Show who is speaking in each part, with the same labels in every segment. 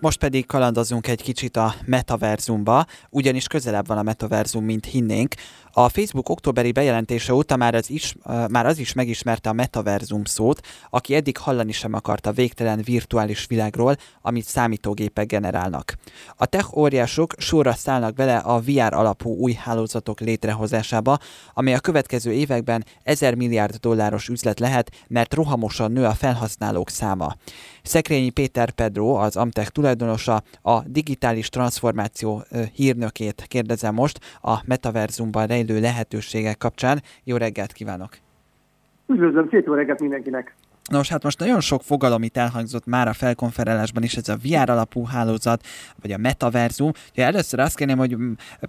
Speaker 1: Most pedig kalandozunk egy kicsit a metaverzumba, ugyanis közelebb van a metaverzum, mint hinnénk. A Facebook októberi bejelentése óta már az, is, már az is megismerte a metaverzum szót, aki eddig hallani sem akarta végtelen virtuális világról, amit számítógépek generálnak. A tech óriások sorra szállnak bele a VR alapú új hálózatok létrehozásába, amely a következő években 1000 milliárd dolláros üzlet lehet, mert rohamosan nő a felhasználók száma. Szekrényi Péter Pedro, az Amtech tulajdonosa, a digitális transformáció hírnökét kérdezem most a metaverzumban rejlő lehetőségek kapcsán. Jó reggelt kívánok!
Speaker 2: Üdvözlöm, szép jó reggelt mindenkinek!
Speaker 1: Nos, hát most nagyon sok fogalom itt elhangzott már a felkonferálásban is, ez a VR alapú hálózat, vagy a metaverzum. Ugye először azt kérném, hogy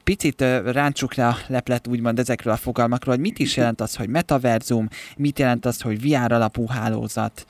Speaker 1: picit ráncsuk le a leplet úgymond ezekről a fogalmakról, hogy mit is jelent az, hogy metaverzum, mit jelent az, hogy VR alapú hálózat.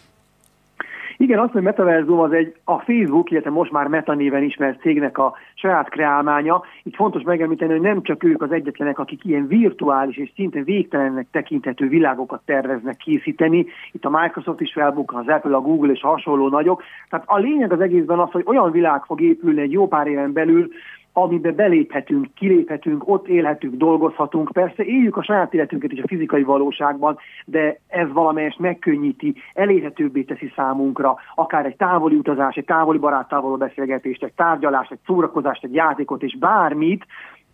Speaker 2: Igen, azt, hogy Metaverzum az egy a Facebook, illetve most már Meta néven ismert cégnek a saját kreálmánya. Itt fontos megemlíteni, hogy nem csak ők az egyetlenek, akik ilyen virtuális és szinte végtelennek tekinthető világokat terveznek készíteni. Itt a Microsoft is felbukkan, az Apple, a Google és hasonló nagyok. Tehát a lényeg az egészben az, hogy olyan világ fog épülni egy jó pár éven belül, amiben beléphetünk, kiléphetünk, ott élhetünk, dolgozhatunk. Persze éljük a saját életünket is a fizikai valóságban, de ez valamelyest megkönnyíti, elérhetőbbé teszi számunkra, akár egy távoli utazás, egy távoli baráttával való beszélgetést, egy tárgyalást, egy szórakozást, egy játékot, és bármit,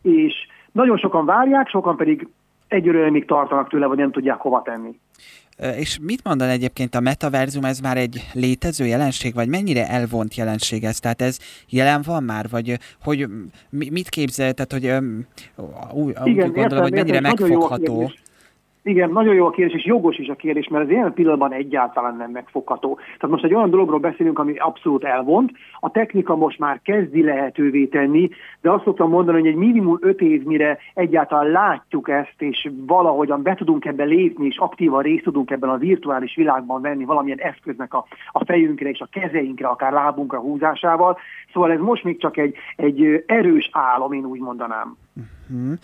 Speaker 2: és nagyon sokan várják, sokan pedig egyről még tartanak tőle, vagy nem tudják hova tenni.
Speaker 1: És mit mondan egyébként a metaverzum, ez már egy létező jelenség, vagy mennyire elvont jelenség ez? Tehát ez jelen van már, vagy hogy mit képzel, tehát hogy úgy, Igen, gondolom, értem, hogy mennyire értem, megfogható.
Speaker 2: Igen, nagyon jó a kérdés, és jogos is a kérdés, mert az ilyen pillanatban egyáltalán nem megfogható. Tehát most egy olyan dologról beszélünk, ami abszolút elvont. A technika most már kezdi lehetővé tenni, de azt szoktam mondani, hogy egy minimum öt év, mire egyáltalán látjuk ezt, és valahogyan be tudunk ebbe lépni, és aktívan részt tudunk ebben a virtuális világban venni valamilyen eszköznek a, a fejünkre és a kezeinkre, akár lábunkra húzásával. Szóval ez most még csak egy, egy erős álom, én úgy mondanám.
Speaker 1: Uh-huh.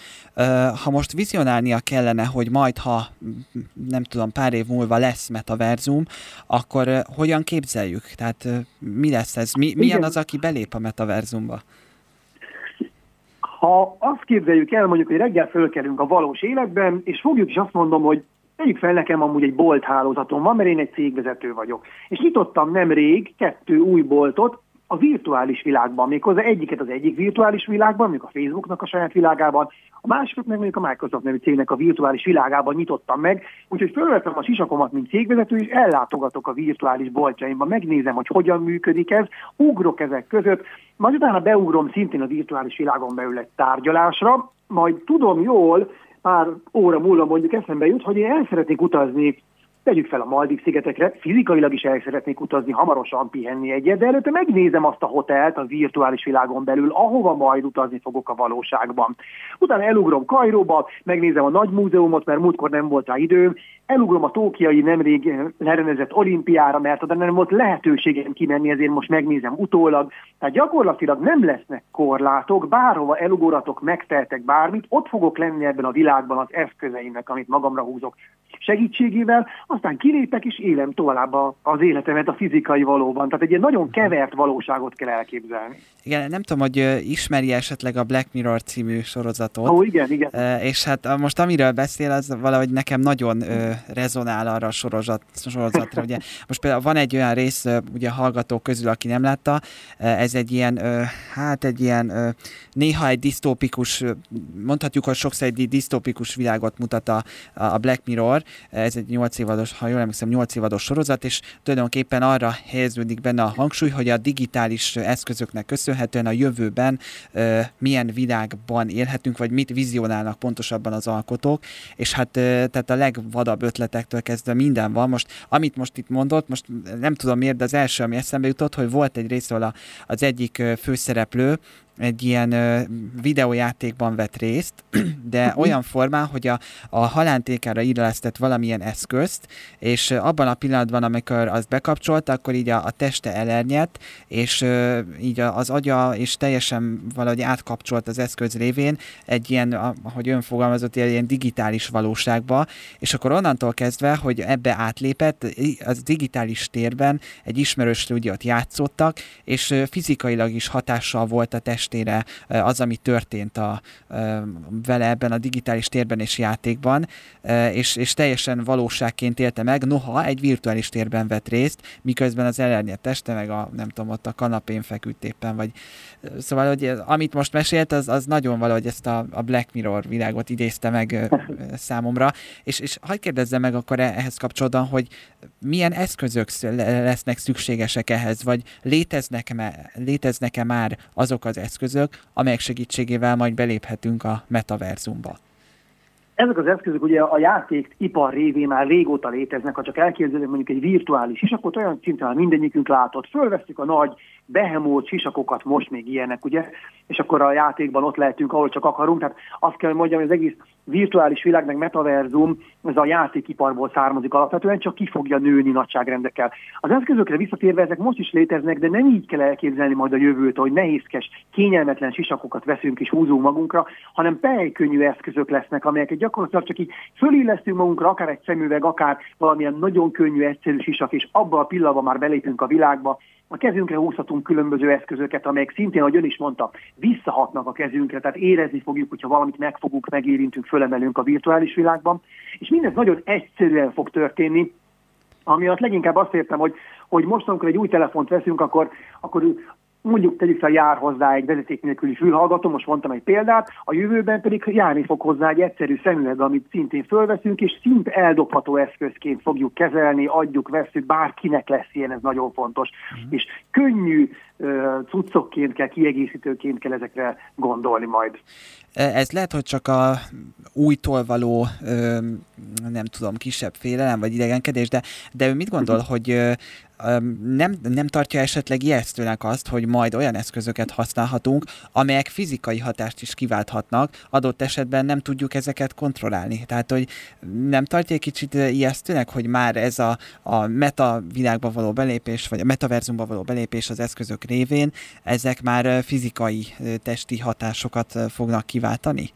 Speaker 1: Ha most vizionálnia kellene, hogy majd, ha nem tudom, pár év múlva lesz metaverzum, akkor hogyan képzeljük? Tehát mi lesz ez? Mi, milyen az, aki belép a metaverzumba?
Speaker 2: Ha azt képzeljük el, mondjuk, hogy reggel fölkelünk a valós életben, és fogjuk is azt mondom, hogy Tegyük fel nekem amúgy egy bolthálózatom van, mert én egy cégvezető vagyok. És nyitottam nemrég kettő új boltot, a virtuális világban, méghozzá egyiket az egyik virtuális világban, mondjuk a Facebooknak a saját világában, a másikat meg mondjuk a Microsoft nevű cégnek a virtuális világában nyitottam meg, úgyhogy fölvettem a sisakomat, mint cégvezető, és ellátogatok a virtuális boltjaimba, megnézem, hogy hogyan működik ez, ugrok ezek között, majd utána beugrom szintén a virtuális világon belül egy tárgyalásra, majd tudom jól, pár óra múlva mondjuk eszembe jut, hogy én el szeretnék utazni Tegyük fel a Maldiv szigetekre, fizikailag is el szeretnék utazni, hamarosan pihenni egyet, de előtte megnézem azt a hotelt a virtuális világon belül, ahova majd utazni fogok a valóságban. Utána elugrom Kajróba, megnézem a nagy múzeumot, mert múltkor nem volt rá időm, elugrom a tókiai nemrég lerendezett olimpiára, mert oda nem volt lehetőségem kimenni, ezért most megnézem utólag. Tehát gyakorlatilag nem lesznek korlátok, bárhova elugoratok, megteltek bármit, ott fogok lenni ebben a világban az eszközeimnek, amit magamra húzok segítségével, aztán kilépek és élem tovább az életemet a fizikai valóban. Tehát egy ilyen nagyon kevert valóságot kell elképzelni.
Speaker 1: Igen, nem tudom, hogy ismeri esetleg a Black Mirror című sorozatot.
Speaker 2: Ó, igen, igen.
Speaker 1: És hát most amiről beszél, az valahogy nekem nagyon rezonál arra a sorozat, sorozatra. Ugye most például van egy olyan rész, ugye a hallgatók közül, aki nem látta, ez egy ilyen, hát egy ilyen, néha egy disztópikus, mondhatjuk, hogy sokszor egy disztópikus világot mutat a, a Black Mirror, ez egy 8 évados, ha jól emlékszem, 8 évados sorozat, és tulajdonképpen arra helyeződik benne a hangsúly, hogy a digitális eszközöknek köszönhetően a jövőben milyen világban élhetünk, vagy mit vizionálnak pontosabban az alkotók, és hát tehát a legvadabb ötletektől kezdve minden van. Most, amit most itt mondott, most nem tudom miért, de az első, ami eszembe jutott, hogy volt egy rész, ahol az egyik főszereplő egy ilyen ö, videójátékban vett részt, de uh-huh. olyan formán, hogy a, a halántékára illesztett valamilyen eszközt, és abban a pillanatban, amikor azt bekapcsolta, akkor így a, a teste elernyett, és ö, így az agya és teljesen valahogy átkapcsolt az eszköz révén egy ilyen, ahogy ön fogalmazott, ilyen digitális valóságba, és akkor onnantól kezdve, hogy ebbe átlépett, az digitális térben egy ismerős stúdiót játszottak, és fizikailag is hatással volt a testére az, ami történt a, vele ebben a digitális térben és játékban, és, és teljesen valóságként élte meg, noha egy virtuális térben vett részt, miközben az elernyett teste, meg a, nem tudom, ott a kanapén feküdt éppen, vagy szóval, hogy amit most mesélt, az, az nagyon valahogy ezt a, a Black Mirror világot idézte meg számomra, és, és hagyd kérdezzem meg akkor ehhez kapcsolódóan, hogy milyen eszközök lesznek szükségesek ehhez, vagy léteznek-e, léteznek-e már azok az eszközök, amelyek segítségével majd beléphetünk a metaverzumba?
Speaker 2: Ezek az eszközök ugye a játék ipar révén már régóta léteznek, ha csak elképzelünk mondjuk egy virtuális is, akkor olyan szinten mindegyikünk látott. Fölveszük a nagy behemót, sisakokat, most még ilyenek, ugye, és akkor a játékban ott lehetünk, ahol csak akarunk. Tehát azt kell, hogy mondjam, hogy az egész virtuális világ, meg metaverzum, ez a játékiparból származik alapvetően, csak ki fogja nőni nagyságrendekkel. Az eszközökre visszatérve ezek most is léteznek, de nem így kell elképzelni majd a jövőt, hogy nehézkes, kényelmetlen sisakokat veszünk és húzunk magunkra, hanem pejkönnyű eszközök lesznek, amelyeket gyakorlatilag csak így fölillesztünk magunkra, akár egy szemüveg, akár valamilyen nagyon könnyű, egyszerű sisak, és abban a pillanatban már belépünk a világba, a kezünkre húzhatunk különböző eszközöket, amelyek szintén, ahogy ön is mondta, visszahatnak a kezünkre, tehát érezni fogjuk, hogyha valamit megfogunk, megérintünk, fölemelünk a virtuális világban, és mindez nagyon egyszerűen fog történni, ami azt leginkább azt értem, hogy, hogy most, amikor egy új telefont veszünk, akkor, akkor mondjuk tegyük fel, jár hozzá egy vezeték nélküli fülhallgató, most mondtam egy példát, a jövőben pedig járni fog hozzá egy egyszerű szemüveg, amit szintén fölveszünk, és szint eldobható eszközként fogjuk kezelni, adjuk, veszük, bárkinek lesz ilyen, ez nagyon fontos. Mm. És könnyű cuccokként kell, kiegészítőként kell ezekre gondolni majd.
Speaker 1: Ez lehet, hogy csak a újtól való, nem tudom, kisebb félelem vagy idegenkedés, de, de ő mit gondol, uh-huh. hogy nem, nem tartja esetleg ijesztőnek azt, hogy majd olyan eszközöket használhatunk, amelyek fizikai hatást is kiválthatnak, adott esetben nem tudjuk ezeket kontrollálni. Tehát, hogy nem tartja egy kicsit ijesztőnek, hogy már ez a, a meta világba való belépés, vagy a metaverzumba való belépés az eszközök révén, ezek már fizikai testi hatásokat fognak kiváltani?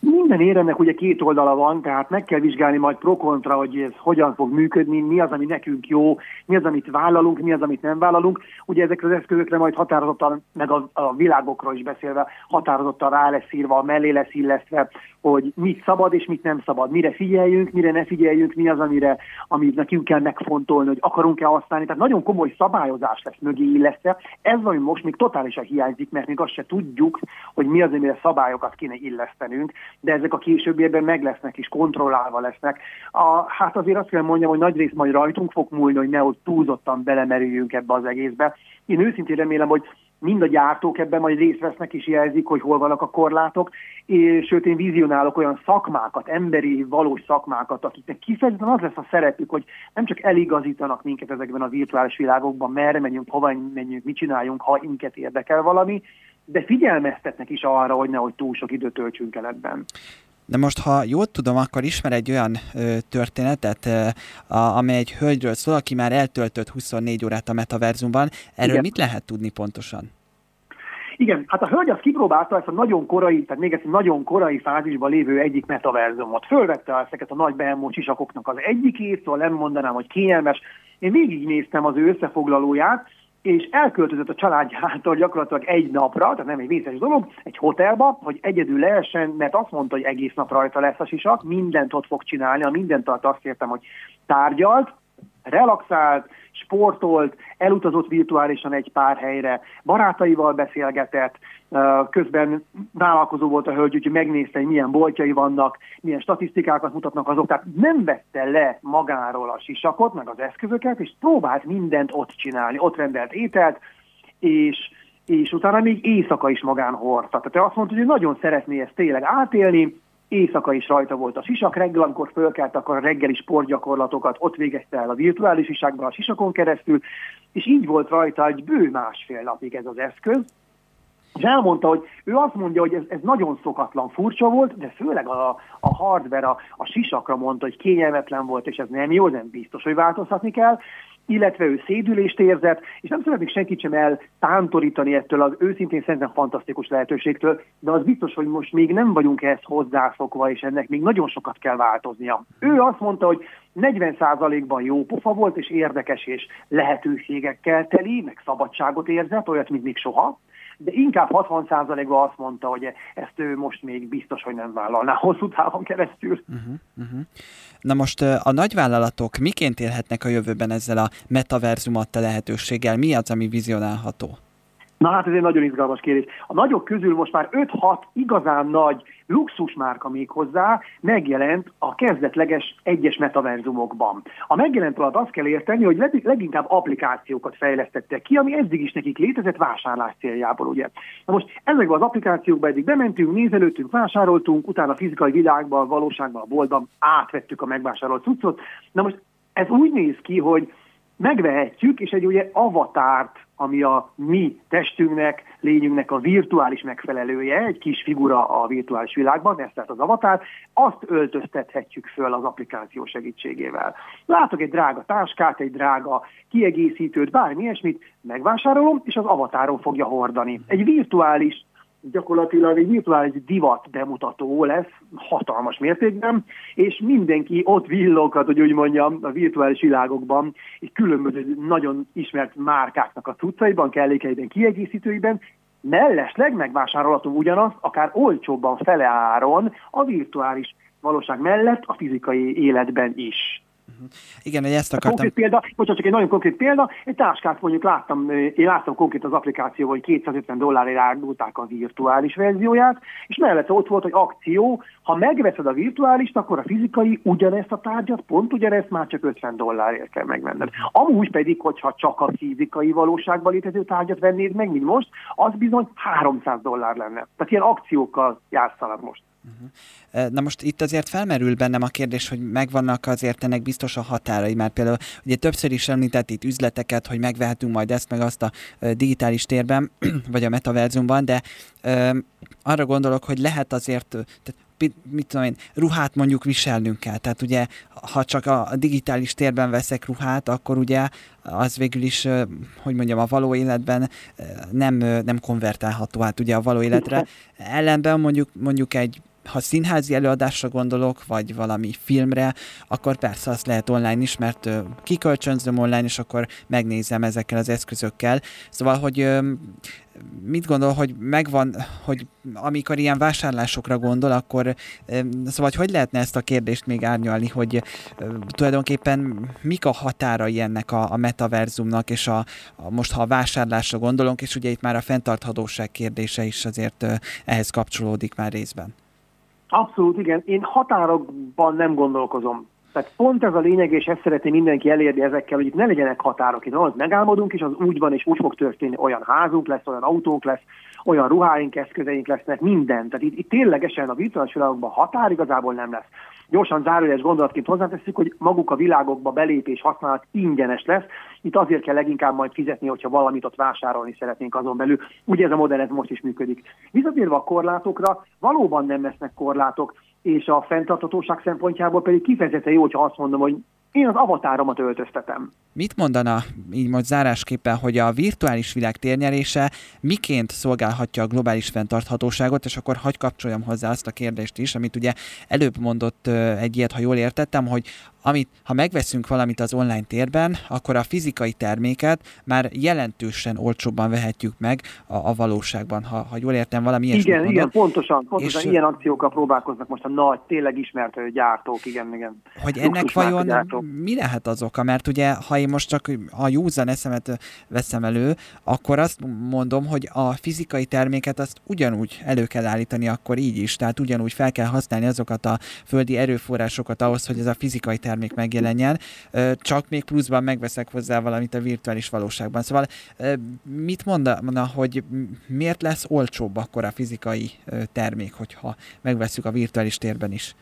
Speaker 2: Minden éremnek ugye két oldala van, tehát meg kell vizsgálni majd pro-kontra, hogy ez hogyan fog működni, mi az, ami nekünk jó, mi az, amit vállalunk, mi az, amit nem vállalunk. Ugye ezekre az eszközökre majd határozottan, meg a, a világokról is beszélve, határozottan rá lesz írva, mellé lesz illesztve, hogy mit szabad és mit nem szabad, mire figyeljünk, mire ne figyeljünk, mi az, amire, amit nekünk kell megfontolni, hogy akarunk-e használni. Tehát nagyon komoly szabályozás lesz mögé illesztve. Ez ami most még totálisan hiányzik, mert még azt se tudjuk, hogy mi az, amire szabályokat kéne illesztenünk, de ezek a későbbiekben meg lesznek és kontrollálva lesznek. A, hát azért azt kell mondjam, hogy nagy rész majd rajtunk fog múlni, hogy ne ott túlzottan belemerüljünk ebbe az egészbe. Én őszintén remélem, hogy mind a gyártók ebben majd részt vesznek és jelzik, hogy hol vannak a korlátok, és sőt én vizionálok olyan szakmákat, emberi, valós szakmákat, akiknek kifejezetten az lesz a szerepük, hogy nem csak eligazítanak minket ezekben a virtuális világokban, merre menjünk, hova menjünk, mit csináljunk, ha minket érdekel valami, de figyelmeztetnek is arra, hogy nehogy túl sok időt töltsünk el ebben.
Speaker 1: De most, ha jól tudom, akkor ismer egy olyan ö, történetet, ö, a, amely egy hölgyről szól, aki már eltöltött 24 órát a metaverzumban. Erről Igen. mit lehet tudni pontosan?
Speaker 2: Igen, hát a hölgy azt kipróbálta ezt a nagyon korai, tehát még ezt a nagyon korai fázisban lévő egyik metaverzumot. Fölvette ezeket a nagy behemó csisakoknak az egyikét, szóval nem mondanám, hogy kényelmes. Én végignéztem az ő összefoglalóját, és elköltözött a családjától gyakorlatilag egy napra, tehát nem egy vészes dolog, egy hotelba, hogy egyedül lehessen, mert azt mondta, hogy egész nap rajta lesz a sisak, mindent ott fog csinálni, a mindent alatt azt értem, hogy tárgyalt, relaxált, sportolt, elutazott virtuálisan egy pár helyre, barátaival beszélgetett, közben vállalkozó volt a hölgy, úgyhogy megnézte, hogy milyen boltjai vannak, milyen statisztikákat mutatnak azok, tehát nem vette le magáról a sisakot, meg az eszközöket, és próbált mindent ott csinálni, ott rendelt ételt, és és utána még éjszaka is magán hordta. Tehát azt mondta, hogy nagyon szeretné ezt tényleg átélni, éjszaka is rajta volt a sisak, reggel, amikor fölkelt, akkor a reggeli sportgyakorlatokat ott végezte el a virtuális sisakban a sisakon keresztül, és így volt rajta egy bő másfél napig ez az eszköz, És elmondta, hogy ő azt mondja, hogy ez, ez nagyon szokatlan, furcsa volt, de főleg a, a hardware, a, a sisakra mondta, hogy kényelmetlen volt, és ez nem jó, nem biztos, hogy változtatni kell illetve ő szédülést érzett, és nem szeretnék senkit sem eltántorítani ettől az őszintén szerintem fantasztikus lehetőségtől, de az biztos, hogy most még nem vagyunk ehhez hozzászokva, és ennek még nagyon sokat kell változnia. Ő azt mondta, hogy 40%-ban jó pofa volt, és érdekes, és lehetőségekkel teli, meg szabadságot érzett, olyat, mint még soha de inkább 60%-ban azt mondta, hogy ezt ő most még biztos, hogy nem vállalná hosszú távon keresztül. Uh-huh, uh-huh.
Speaker 1: Na most a nagyvállalatok miként élhetnek a jövőben ezzel a metaverzum adta lehetőséggel? Mi az, ami vizionálható?
Speaker 2: Na hát ez egy nagyon izgalmas kérdés. A nagyok közül most már 5-6 igazán nagy luxusmárka még hozzá megjelent a kezdetleges egyes metaverzumokban. A megjelent alatt azt kell érteni, hogy leginkább applikációkat fejlesztettek ki, ami eddig is nekik létezett vásárlás céljából, ugye. Na most ezekben az applikációkban eddig bementünk, nézelődtünk, vásároltunk, utána a fizikai világban, a valóságban, a boltban átvettük a megvásárolt cuccot. Na most ez úgy néz ki, hogy megvehetjük, és egy ugye avatárt ami a mi testünknek, lényünknek a virtuális megfelelője, egy kis figura a virtuális világban, ez tehát az avatár, azt öltöztethetjük föl az applikáció segítségével. Látok egy drága táskát, egy drága kiegészítőt, bármi ilyesmit, megvásárolom, és az avatáron fogja hordani. Egy virtuális gyakorlatilag egy virtuális divat bemutató lesz, hatalmas mértékben, és mindenki ott villoghat, hogy úgy mondjam, a virtuális világokban, és különböző nagyon ismert márkáknak a cuccaiban, kellékeiben, kiegészítőiben, mellesleg megvásárolható ugyanaz, akár olcsóbban fele áron a virtuális valóság mellett a fizikai életben is.
Speaker 1: Uh-huh. Igen, hogy ezt akartam...
Speaker 2: Konkrét példa, bocsánat, csak egy nagyon konkrét példa, egy táskát mondjuk láttam, én láttam konkrét az applikációban, hogy 250 dollárért árulták a virtuális verzióját, és mellette ott volt, hogy akció, ha megveszed a virtuális, akkor a fizikai ugyanezt a tárgyat, pont ugyanezt már csak 50 dollárért kell megvenned. Amúgy pedig, hogyha csak a fizikai valóságban létező tárgyat vennéd meg, mint most, az bizony 300 dollár lenne. Tehát ilyen akciókkal játszanak most.
Speaker 1: Uh-huh. Na most itt azért felmerül bennem a kérdés, hogy megvannak azért ennek biztos a határai, mert például ugye többször is említett itt üzleteket, hogy megvehetünk majd ezt meg azt a digitális térben, vagy a metaverzumban, de um, arra gondolok, hogy lehet azért, tehát mit tudom én, ruhát mondjuk viselnünk kell. Tehát ugye, ha csak a digitális térben veszek ruhát, akkor ugye az végül is, hogy mondjam, a való életben nem, nem konvertálható hát ugye a való életre. Ellenben mondjuk, mondjuk egy ha színházi előadásra gondolok, vagy valami filmre, akkor persze azt lehet online is, mert kikölcsönzöm online, és akkor megnézem ezekkel az eszközökkel. Szóval, hogy mit gondol, hogy megvan, hogy amikor ilyen vásárlásokra gondol, akkor szóval, hogy, hogy lehetne ezt a kérdést még árnyalni, hogy tulajdonképpen mik a határai ennek a, a metaverzumnak, és a, a, most ha a vásárlásra gondolunk, és ugye itt már a fenntarthatóság kérdése is azért ehhez kapcsolódik már részben.
Speaker 2: Abszolút, igen. Én határokban nem gondolkozom. Tehát pont ez a lényeg, és ezt szeretné mindenki elérni ezekkel, hogy itt ne legyenek határok. Itt az megálmodunk, és az úgy van, és úgy fog történni. Olyan házunk lesz, olyan autónk lesz, olyan ruháink, eszközeink lesznek, minden. Tehát itt, itt ténylegesen a virtuális világokban határ igazából nem lesz. Gyorsan zárójeles gondolatként hozzáteszük, hogy maguk a világokba belépés használat ingyenes lesz. Itt azért kell leginkább majd fizetni, hogyha valamit ott vásárolni szeretnénk azon belül. Ugye ez a modell ez most is működik. Visszatérve a korlátokra, valóban nem lesznek korlátok, és a fenntartatóság szempontjából pedig kifejezetten jó, hogyha azt mondom, hogy én az avatáromat öltöztetem.
Speaker 1: Mit mondana így most zárásképpen, hogy a virtuális világ térnyerése miként szolgálhatja a globális fenntarthatóságot, és akkor hagy kapcsoljam hozzá azt a kérdést is, amit ugye előbb mondott egy ilyet, ha jól értettem, hogy amit, ha megveszünk valamit az online térben, akkor a fizikai terméket már jelentősen olcsóbban vehetjük meg a, a valóságban, ha, ha jól értem valami
Speaker 2: Igen, mondod. igen, pontosan, pontosan és, ilyen akciókkal próbálkoznak most a nagy, tényleg ismert gyártók, igen, igen.
Speaker 1: Hogy ennek vajon gyártók. mi lehet az oka? Mert ugye, ha én most csak a józan eszemet veszem elő, akkor azt mondom, hogy a fizikai terméket azt ugyanúgy elő kell állítani akkor így is, tehát ugyanúgy fel kell használni azokat a földi erőforrásokat ahhoz, hogy ez a fizikai termék megjelenjen, csak még pluszban megveszek hozzá valamit a virtuális valóságban. Szóval mit mondana, hogy miért lesz olcsóbb akkor a fizikai termék, hogyha megveszük a virtuális térben is?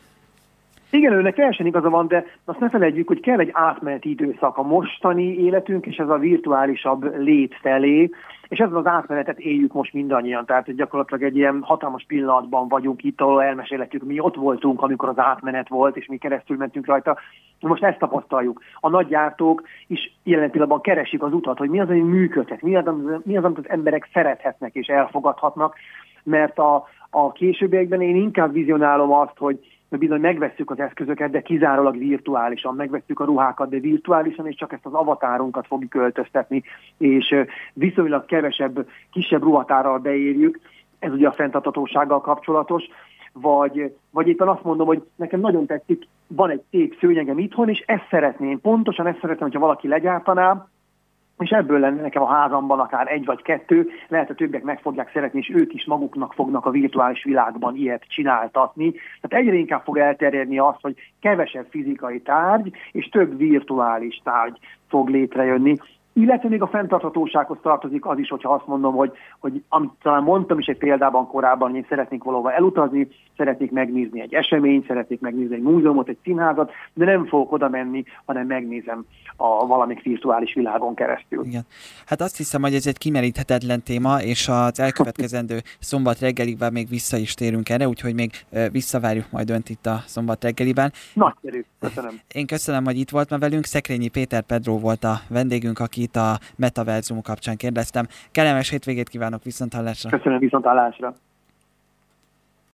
Speaker 2: Igen, őnek teljesen igaza van, de azt ne felejtjük, hogy kell egy átmeneti időszak a mostani életünk, és ez a virtuálisabb lét felé, és ez az átmenetet éljük most mindannyian, tehát gyakorlatilag egy ilyen hatalmas pillanatban vagyunk itt, ahol elmesélhetjük, mi ott voltunk, amikor az átmenet volt, és mi keresztül mentünk rajta. Most ezt tapasztaljuk. A nagy gyártók is jelen pillanatban keresik az utat, hogy mi az, ami működhet, mi az, mi az amit az emberek szerethetnek és elfogadhatnak, mert a, a későbbiekben én inkább vizionálom azt, hogy bizony megvesszük az eszközöket, de kizárólag virtuálisan, megvesszük a ruhákat, de virtuálisan, és csak ezt az avatárunkat fogjuk költöztetni, és viszonylag kevesebb, kisebb ruhatárral beérjük, ez ugye a fenntartatósággal kapcsolatos, vagy, vagy éppen azt mondom, hogy nekem nagyon tetszik, van egy szép szőnyegem itthon, és ezt szeretném, pontosan ezt szeretném, hogyha valaki legyártaná, és ebből lenne nekem a házamban akár egy vagy kettő, lehet, a többiek meg fogják szeretni, és ők is maguknak fognak a virtuális világban ilyet csináltatni. Tehát egyre inkább fog elterjedni az, hogy kevesebb fizikai tárgy, és több virtuális tárgy fog létrejönni. Illetve még a fenntarthatósághoz tartozik az is, hogyha azt mondom, hogy, hogy amit talán mondtam is egy példában korábban, hogy én szeretnék valahova elutazni, szeretnék megnézni egy eseményt, szeretnék megnézni egy múzeumot, egy színházat, de nem fogok oda menni, hanem megnézem a valamik virtuális világon keresztül.
Speaker 1: Igen. Hát azt hiszem, hogy ez egy kimeríthetetlen téma, és az elkövetkezendő szombat reggeliben még vissza is térünk erre, úgyhogy még visszavárjuk majd önt itt a szombat reggeliben.
Speaker 2: Nagyszerű, köszönöm.
Speaker 1: Én köszönöm, hogy itt volt ma velünk. Szekrényi Péter Pedro volt a vendégünk, aki itt a Metaverzum kapcsán kérdeztem. Kellemes hétvégét kívánok viszont hallásra.
Speaker 2: Köszönöm viszont hallásra.